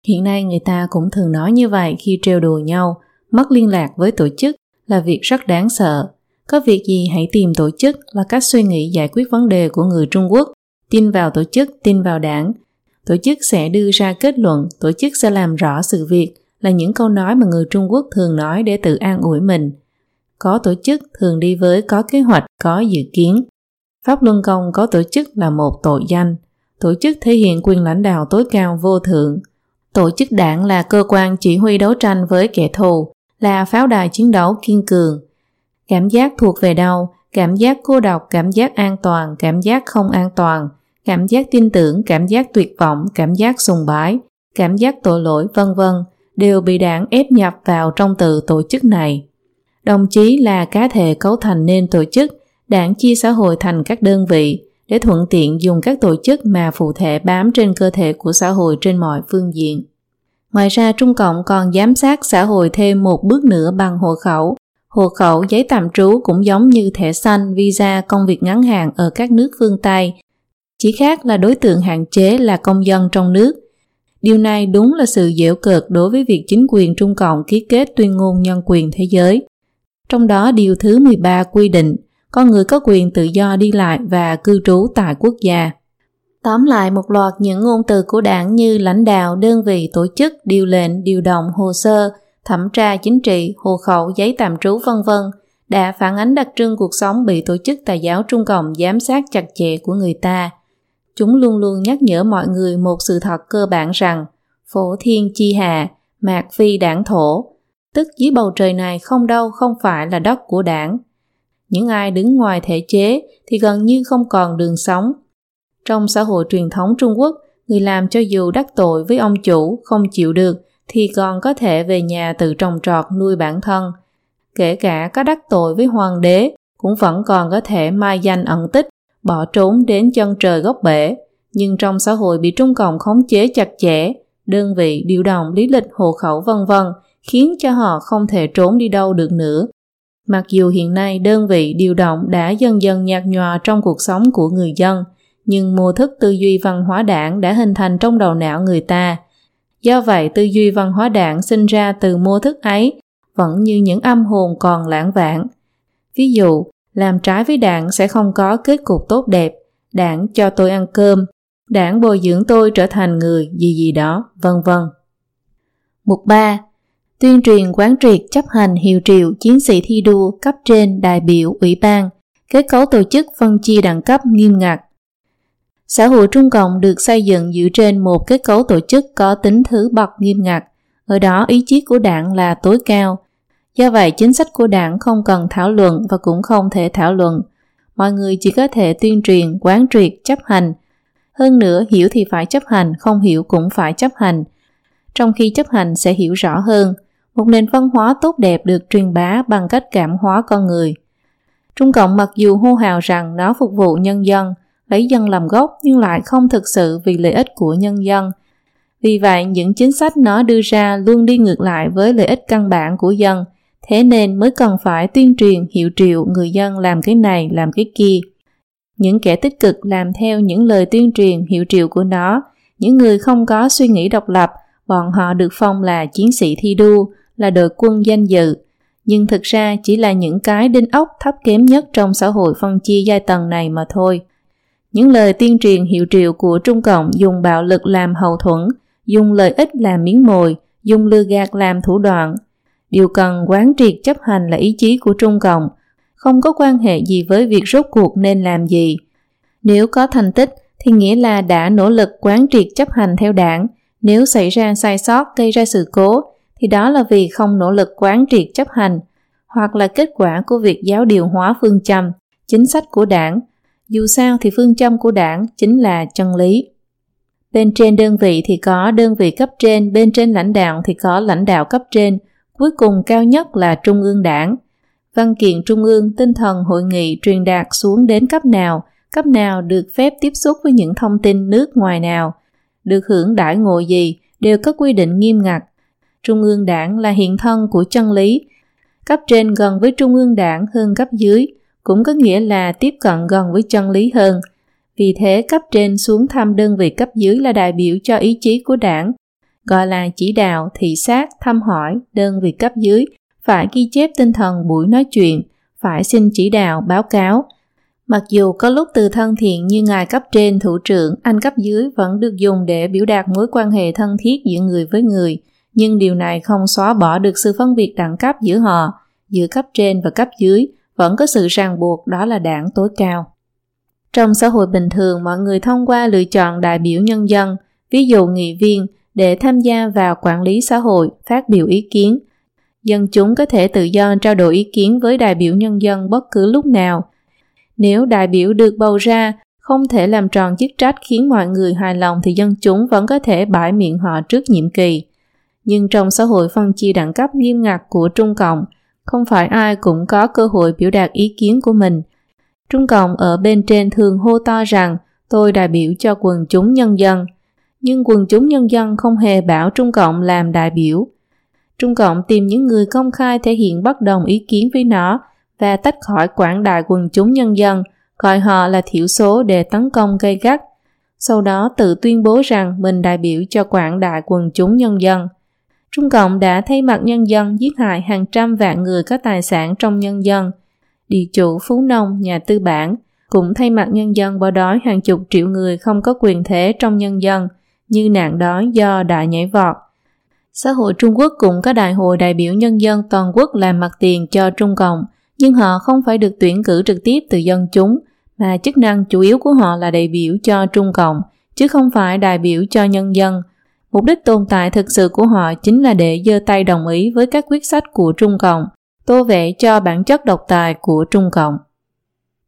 Hiện nay người ta cũng thường nói như vậy khi trêu đùa nhau, mất liên lạc với tổ chức là việc rất đáng sợ. Có việc gì hãy tìm tổ chức là cách suy nghĩ giải quyết vấn đề của người Trung Quốc. Tin vào tổ chức, tin vào đảng. Tổ chức sẽ đưa ra kết luận, tổ chức sẽ làm rõ sự việc là những câu nói mà người Trung Quốc thường nói để tự an ủi mình. Có tổ chức thường đi với có kế hoạch, có dự kiến. Pháp Luân Công có tổ chức là một tội danh. Tổ chức thể hiện quyền lãnh đạo tối cao vô thượng. Tổ chức đảng là cơ quan chỉ huy đấu tranh với kẻ thù, là pháo đài chiến đấu kiên cường. Cảm giác thuộc về đâu? Cảm giác cô độc, cảm giác an toàn, cảm giác không an toàn, cảm giác tin tưởng, cảm giác tuyệt vọng, cảm giác sùng bái, cảm giác tội lỗi vân vân đều bị đảng ép nhập vào trong từ tổ chức này. Đồng chí là cá thể cấu thành nên tổ chức, đảng chia xã hội thành các đơn vị để thuận tiện dùng các tổ chức mà phụ thể bám trên cơ thể của xã hội trên mọi phương diện. Ngoài ra Trung Cộng còn giám sát xã hội thêm một bước nữa bằng hộ khẩu. Hộ khẩu giấy tạm trú cũng giống như thẻ xanh, visa, công việc ngắn hạn ở các nước phương Tây. Chỉ khác là đối tượng hạn chế là công dân trong nước. Điều này đúng là sự dễu cợt đối với việc chính quyền Trung Cộng ký kết tuyên ngôn nhân quyền thế giới. Trong đó điều thứ 13 quy định con người có quyền tự do đi lại và cư trú tại quốc gia. Tóm lại một loạt những ngôn từ của đảng như lãnh đạo, đơn vị, tổ chức, điều lệnh, điều động, hồ sơ, thẩm tra chính trị, hộ khẩu, giấy tạm trú vân vân đã phản ánh đặc trưng cuộc sống bị tổ chức tà giáo Trung Cộng giám sát chặt chẽ của người ta. Chúng luôn luôn nhắc nhở mọi người một sự thật cơ bản rằng phổ thiên chi hà, mạc phi đảng thổ, tức dưới bầu trời này không đâu không phải là đất của đảng. Những ai đứng ngoài thể chế thì gần như không còn đường sống, trong xã hội truyền thống Trung Quốc, người làm cho dù đắc tội với ông chủ không chịu được thì còn có thể về nhà tự trồng trọt nuôi bản thân. Kể cả có đắc tội với hoàng đế cũng vẫn còn có thể mai danh ẩn tích, bỏ trốn đến chân trời góc bể. Nhưng trong xã hội bị Trung Cộng khống chế chặt chẽ, đơn vị điều động lý lịch hộ khẩu vân vân khiến cho họ không thể trốn đi đâu được nữa. Mặc dù hiện nay đơn vị điều động đã dần dần nhạt nhòa trong cuộc sống của người dân, nhưng mô thức tư duy văn hóa đảng đã hình thành trong đầu não người ta. Do vậy tư duy văn hóa đảng sinh ra từ mô thức ấy vẫn như những âm hồn còn lãng vãng. Ví dụ, làm trái với đảng sẽ không có kết cục tốt đẹp, đảng cho tôi ăn cơm, đảng bồi dưỡng tôi trở thành người gì gì đó, vân vân. Mục 3. Tuyên truyền quán triệt chấp hành hiệu triệu chiến sĩ thi đua cấp trên đại biểu ủy ban, kết cấu tổ chức phân chia đẳng cấp nghiêm ngặt, Xã hội Trung Cộng được xây dựng dựa trên một kết cấu tổ chức có tính thứ bậc nghiêm ngặt, ở đó ý chí của đảng là tối cao. Do vậy, chính sách của đảng không cần thảo luận và cũng không thể thảo luận. Mọi người chỉ có thể tuyên truyền, quán triệt, chấp hành. Hơn nữa, hiểu thì phải chấp hành, không hiểu cũng phải chấp hành. Trong khi chấp hành sẽ hiểu rõ hơn, một nền văn hóa tốt đẹp được truyền bá bằng cách cảm hóa con người. Trung Cộng mặc dù hô hào rằng nó phục vụ nhân dân, lấy dân làm gốc nhưng lại không thực sự vì lợi ích của nhân dân. Vì vậy, những chính sách nó đưa ra luôn đi ngược lại với lợi ích căn bản của dân, thế nên mới cần phải tuyên truyền hiệu triệu người dân làm cái này, làm cái kia. Những kẻ tích cực làm theo những lời tuyên truyền hiệu triệu của nó, những người không có suy nghĩ độc lập, bọn họ được phong là chiến sĩ thi đua, là đội quân danh dự, nhưng thực ra chỉ là những cái đinh ốc thấp kém nhất trong xã hội phân chia giai tầng này mà thôi. Những lời tuyên truyền hiệu triệu của Trung Cộng dùng bạo lực làm hậu thuẫn, dùng lợi ích làm miếng mồi, dùng lừa gạt làm thủ đoạn. Điều cần quán triệt chấp hành là ý chí của Trung Cộng, không có quan hệ gì với việc rốt cuộc nên làm gì. Nếu có thành tích thì nghĩa là đã nỗ lực quán triệt chấp hành theo đảng, nếu xảy ra sai sót gây ra sự cố thì đó là vì không nỗ lực quán triệt chấp hành hoặc là kết quả của việc giáo điều hóa phương châm, chính sách của đảng dù sao thì phương châm của đảng chính là chân lý. Bên trên đơn vị thì có đơn vị cấp trên, bên trên lãnh đạo thì có lãnh đạo cấp trên, cuối cùng cao nhất là Trung ương đảng. Văn kiện Trung ương tinh thần hội nghị truyền đạt xuống đến cấp nào, cấp nào được phép tiếp xúc với những thông tin nước ngoài nào, được hưởng đãi ngộ gì đều có quy định nghiêm ngặt. Trung ương đảng là hiện thân của chân lý. Cấp trên gần với trung ương đảng hơn cấp dưới, cũng có nghĩa là tiếp cận gần với chân lý hơn. Vì thế cấp trên xuống thăm đơn vị cấp dưới là đại biểu cho ý chí của đảng, gọi là chỉ đạo, thị sát, thăm hỏi đơn vị cấp dưới, phải ghi chép tinh thần buổi nói chuyện, phải xin chỉ đạo, báo cáo. Mặc dù có lúc từ thân thiện như ngài cấp trên, thủ trưởng, anh cấp dưới vẫn được dùng để biểu đạt mối quan hệ thân thiết giữa người với người, nhưng điều này không xóa bỏ được sự phân biệt đẳng cấp giữa họ, giữa cấp trên và cấp dưới, vẫn có sự ràng buộc đó là đảng tối cao. Trong xã hội bình thường, mọi người thông qua lựa chọn đại biểu nhân dân, ví dụ nghị viên, để tham gia vào quản lý xã hội, phát biểu ý kiến. Dân chúng có thể tự do trao đổi ý kiến với đại biểu nhân dân bất cứ lúc nào. Nếu đại biểu được bầu ra, không thể làm tròn chức trách khiến mọi người hài lòng thì dân chúng vẫn có thể bãi miệng họ trước nhiệm kỳ. Nhưng trong xã hội phân chia đẳng cấp nghiêm ngặt của Trung Cộng, không phải ai cũng có cơ hội biểu đạt ý kiến của mình. Trung Cộng ở bên trên thường hô to rằng tôi đại biểu cho quần chúng nhân dân, nhưng quần chúng nhân dân không hề bảo Trung Cộng làm đại biểu. Trung Cộng tìm những người công khai thể hiện bất đồng ý kiến với nó và tách khỏi quảng đại quần chúng nhân dân, gọi họ là thiểu số để tấn công gây gắt. Sau đó tự tuyên bố rằng mình đại biểu cho quảng đại quần chúng nhân dân. Trung Cộng đã thay mặt nhân dân giết hại hàng trăm vạn người có tài sản trong nhân dân. Địa chủ, phú nông, nhà tư bản cũng thay mặt nhân dân bỏ đói hàng chục triệu người không có quyền thế trong nhân dân, như nạn đói do đại nhảy vọt. Xã hội Trung Quốc cũng có đại hội đại biểu nhân dân toàn quốc làm mặt tiền cho Trung Cộng, nhưng họ không phải được tuyển cử trực tiếp từ dân chúng, mà chức năng chủ yếu của họ là đại biểu cho Trung Cộng, chứ không phải đại biểu cho nhân dân. Mục đích tồn tại thực sự của họ chính là để giơ tay đồng ý với các quyết sách của Trung Cộng, tô vẽ cho bản chất độc tài của Trung Cộng.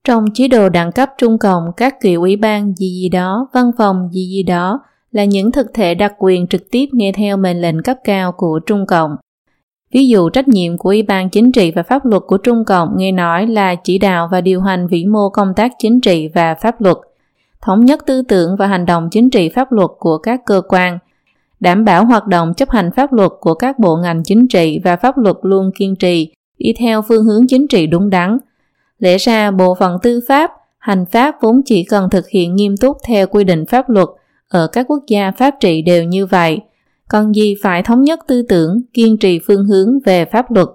Trong chế độ đẳng cấp Trung Cộng, các kiểu ủy ban gì gì đó, văn phòng gì gì đó là những thực thể đặc quyền trực tiếp nghe theo mệnh lệnh cấp cao của Trung Cộng. Ví dụ trách nhiệm của Ủy ban Chính trị và Pháp luật của Trung Cộng nghe nói là chỉ đạo và điều hành vĩ mô công tác chính trị và pháp luật, thống nhất tư tưởng và hành động chính trị pháp luật của các cơ quan, đảm bảo hoạt động chấp hành pháp luật của các bộ ngành chính trị và pháp luật luôn kiên trì, đi theo phương hướng chính trị đúng đắn. Lẽ ra bộ phận tư pháp, hành pháp vốn chỉ cần thực hiện nghiêm túc theo quy định pháp luật – ở các quốc gia pháp trị đều như vậy, còn gì phải thống nhất tư tưởng, kiên trì phương hướng về pháp luật.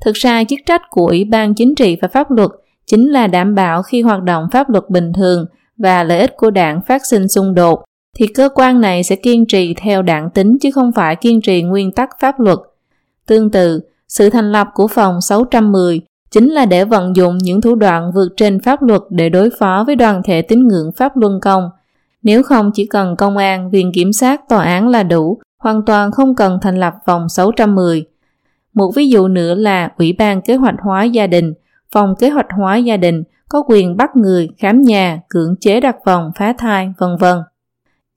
Thực ra chức trách của Ủy ban Chính trị và Pháp luật chính là đảm bảo khi hoạt động pháp luật bình thường và lợi ích của đảng phát sinh xung đột, thì cơ quan này sẽ kiên trì theo đảng tính chứ không phải kiên trì nguyên tắc pháp luật. Tương tự, sự thành lập của phòng 610 chính là để vận dụng những thủ đoạn vượt trên pháp luật để đối phó với đoàn thể tín ngưỡng pháp luân công – nếu không chỉ cần công an, viện kiểm sát, tòa án là đủ, hoàn toàn không cần thành lập vòng 610. Một ví dụ nữa là Ủy ban Kế hoạch hóa gia đình, phòng kế hoạch hóa gia đình có quyền bắt người, khám nhà, cưỡng chế đặt vòng, phá thai, vân vân.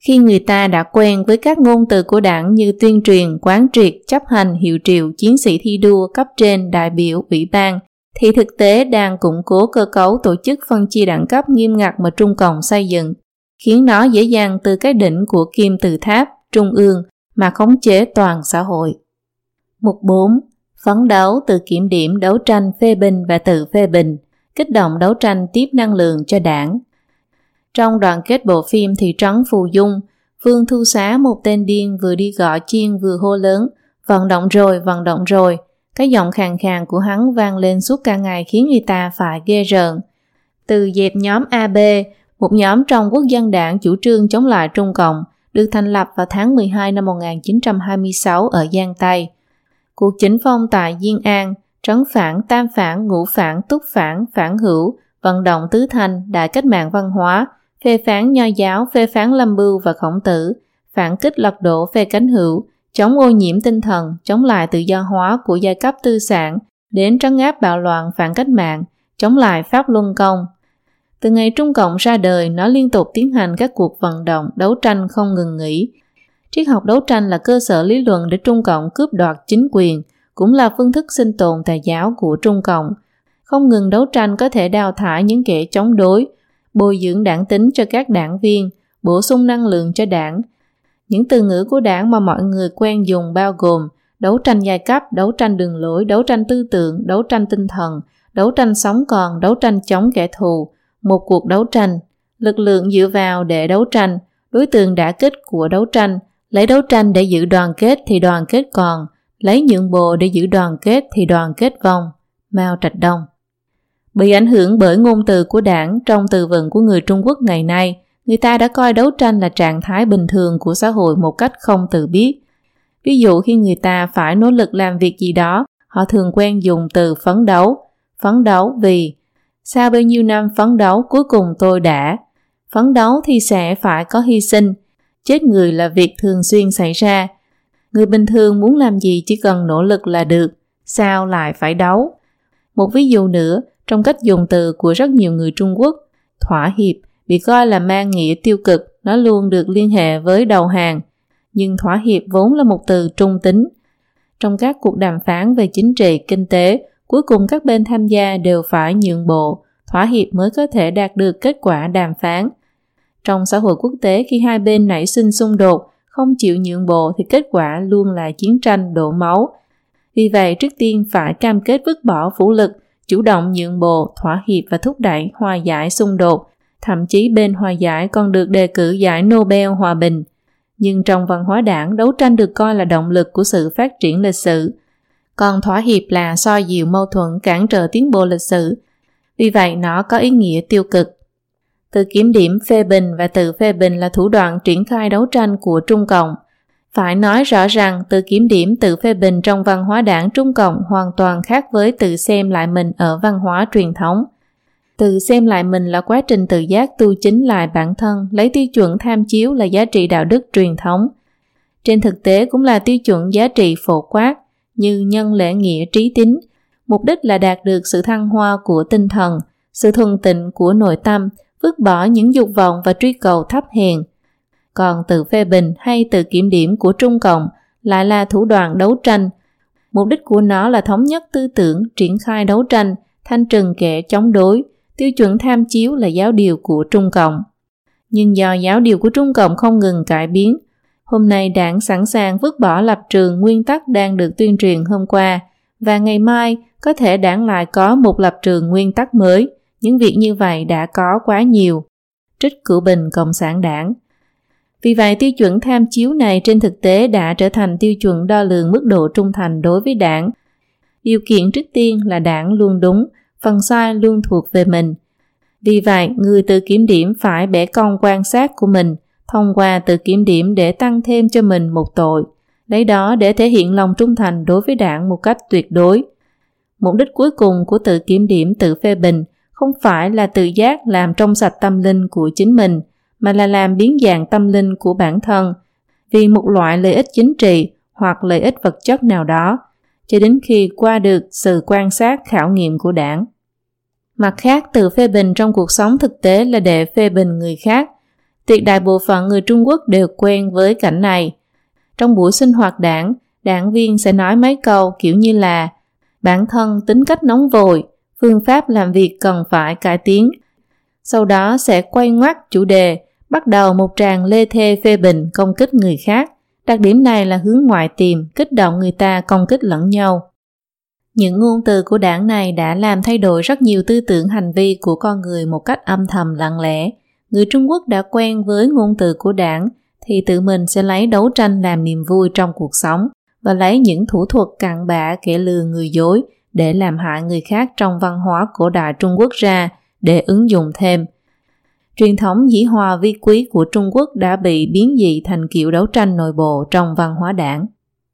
Khi người ta đã quen với các ngôn từ của đảng như tuyên truyền, quán triệt, chấp hành, hiệu triệu, chiến sĩ thi đua, cấp trên, đại biểu, ủy ban, thì thực tế đang củng cố cơ cấu tổ chức phân chia đẳng cấp nghiêm ngặt mà Trung Cộng xây dựng khiến nó dễ dàng từ cái đỉnh của kim từ tháp, trung ương mà khống chế toàn xã hội. Mục 4. Phấn đấu từ kiểm điểm đấu tranh phê bình và tự phê bình, kích động đấu tranh tiếp năng lượng cho đảng. Trong đoạn kết bộ phim Thị trấn Phù Dung, vương Thu Xá một tên điên vừa đi gõ chiên vừa hô lớn, vận động rồi, vận động rồi. Cái giọng khàn khàn của hắn vang lên suốt cả ngày khiến người ta phải ghê rợn. Từ dẹp nhóm AB, một nhóm trong quốc dân đảng chủ trương chống lại Trung Cộng, được thành lập vào tháng 12 năm 1926 ở Giang Tây. Cuộc chỉnh phong tại Diên An, trấn phản, tam phản, ngũ phản, túc phản, phản hữu, vận động tứ thành, đại cách mạng văn hóa, phê phán nho giáo, phê phán lâm bưu và khổng tử, phản kích lật đổ phê cánh hữu, chống ô nhiễm tinh thần, chống lại tự do hóa của giai cấp tư sản, đến trấn áp bạo loạn phản cách mạng, chống lại pháp luân công, từ ngày Trung Cộng ra đời, nó liên tục tiến hành các cuộc vận động, đấu tranh không ngừng nghỉ. Triết học đấu tranh là cơ sở lý luận để Trung Cộng cướp đoạt chính quyền, cũng là phương thức sinh tồn tài giáo của Trung Cộng. Không ngừng đấu tranh có thể đào thải những kẻ chống đối, bồi dưỡng đảng tính cho các đảng viên, bổ sung năng lượng cho đảng. Những từ ngữ của đảng mà mọi người quen dùng bao gồm đấu tranh giai cấp, đấu tranh đường lối, đấu tranh tư tưởng, đấu tranh tinh thần, đấu tranh sống còn, đấu tranh chống kẻ thù, một cuộc đấu tranh, lực lượng dựa vào để đấu tranh, đối tượng đã kích của đấu tranh, lấy đấu tranh để giữ đoàn kết thì đoàn kết còn, lấy nhượng bộ để giữ đoàn kết thì đoàn kết vong. Mao Trạch Đông Bị ảnh hưởng bởi ngôn từ của đảng trong từ vựng của người Trung Quốc ngày nay, người ta đã coi đấu tranh là trạng thái bình thường của xã hội một cách không tự biết. Ví dụ khi người ta phải nỗ lực làm việc gì đó, họ thường quen dùng từ phấn đấu. Phấn đấu vì sau bao nhiêu năm phấn đấu cuối cùng tôi đã. Phấn đấu thì sẽ phải có hy sinh. Chết người là việc thường xuyên xảy ra. Người bình thường muốn làm gì chỉ cần nỗ lực là được. Sao lại phải đấu? Một ví dụ nữa, trong cách dùng từ của rất nhiều người Trung Quốc, thỏa hiệp bị coi là mang nghĩa tiêu cực, nó luôn được liên hệ với đầu hàng. Nhưng thỏa hiệp vốn là một từ trung tính. Trong các cuộc đàm phán về chính trị, kinh tế, cuối cùng các bên tham gia đều phải nhượng bộ, thỏa hiệp mới có thể đạt được kết quả đàm phán. Trong xã hội quốc tế khi hai bên nảy sinh xung đột, không chịu nhượng bộ thì kết quả luôn là chiến tranh đổ máu. Vì vậy trước tiên phải cam kết vứt bỏ vũ lực, chủ động nhượng bộ, thỏa hiệp và thúc đẩy hòa giải xung đột. Thậm chí bên hòa giải còn được đề cử giải Nobel Hòa Bình. Nhưng trong văn hóa đảng, đấu tranh được coi là động lực của sự phát triển lịch sử. Còn thỏa hiệp là soi dịu mâu thuẫn cản trở tiến bộ lịch sử. Vì vậy nó có ý nghĩa tiêu cực. Từ kiểm điểm phê bình và từ phê bình là thủ đoạn triển khai đấu tranh của Trung Cộng. Phải nói rõ rằng từ kiểm điểm tự phê bình trong văn hóa đảng Trung Cộng hoàn toàn khác với tự xem lại mình ở văn hóa truyền thống. Tự xem lại mình là quá trình tự giác tu chính lại bản thân, lấy tiêu chuẩn tham chiếu là giá trị đạo đức truyền thống. Trên thực tế cũng là tiêu chuẩn giá trị phổ quát, như nhân lễ nghĩa trí tín, mục đích là đạt được sự thăng hoa của tinh thần, sự thuần tịnh của nội tâm, vứt bỏ những dục vọng và truy cầu thấp hèn. Còn từ phê bình hay từ kiểm điểm của Trung Cộng lại là thủ đoạn đấu tranh. Mục đích của nó là thống nhất tư tưởng, triển khai đấu tranh, thanh trừng kẻ chống đối, tiêu chuẩn tham chiếu là giáo điều của Trung Cộng. Nhưng do giáo điều của Trung Cộng không ngừng cải biến, hôm nay đảng sẵn sàng vứt bỏ lập trường nguyên tắc đang được tuyên truyền hôm qua, và ngày mai có thể đảng lại có một lập trường nguyên tắc mới, những việc như vậy đã có quá nhiều. Trích cửu bình Cộng sản đảng vì vậy tiêu chuẩn tham chiếu này trên thực tế đã trở thành tiêu chuẩn đo lường mức độ trung thành đối với đảng. Điều kiện trước tiên là đảng luôn đúng, phần sai luôn thuộc về mình. Vì vậy, người tự kiểm điểm phải bẻ cong quan sát của mình, thông qua tự kiểm điểm để tăng thêm cho mình một tội, lấy đó để thể hiện lòng trung thành đối với đảng một cách tuyệt đối. Mục đích cuối cùng của tự kiểm điểm tự phê bình không phải là tự giác làm trong sạch tâm linh của chính mình, mà là làm biến dạng tâm linh của bản thân vì một loại lợi ích chính trị hoặc lợi ích vật chất nào đó, cho đến khi qua được sự quan sát khảo nghiệm của đảng. Mặt khác, từ phê bình trong cuộc sống thực tế là để phê bình người khác. Tuyệt đại bộ phận người Trung Quốc đều quen với cảnh này. Trong buổi sinh hoạt đảng, đảng viên sẽ nói mấy câu kiểu như là bản thân tính cách nóng vội, phương pháp làm việc cần phải cải tiến. Sau đó sẽ quay ngoắt chủ đề, bắt đầu một tràng lê thê phê bình công kích người khác. Đặc điểm này là hướng ngoại tìm, kích động người ta công kích lẫn nhau. Những ngôn từ của đảng này đã làm thay đổi rất nhiều tư tưởng hành vi của con người một cách âm thầm lặng lẽ. Người Trung Quốc đã quen với ngôn từ của đảng thì tự mình sẽ lấy đấu tranh làm niềm vui trong cuộc sống và lấy những thủ thuật cặn bã kẻ lừa người dối để làm hại người khác trong văn hóa cổ đại Trung Quốc ra để ứng dụng thêm. Truyền thống dĩ hòa vi quý của Trung Quốc đã bị biến dị thành kiểu đấu tranh nội bộ trong văn hóa đảng.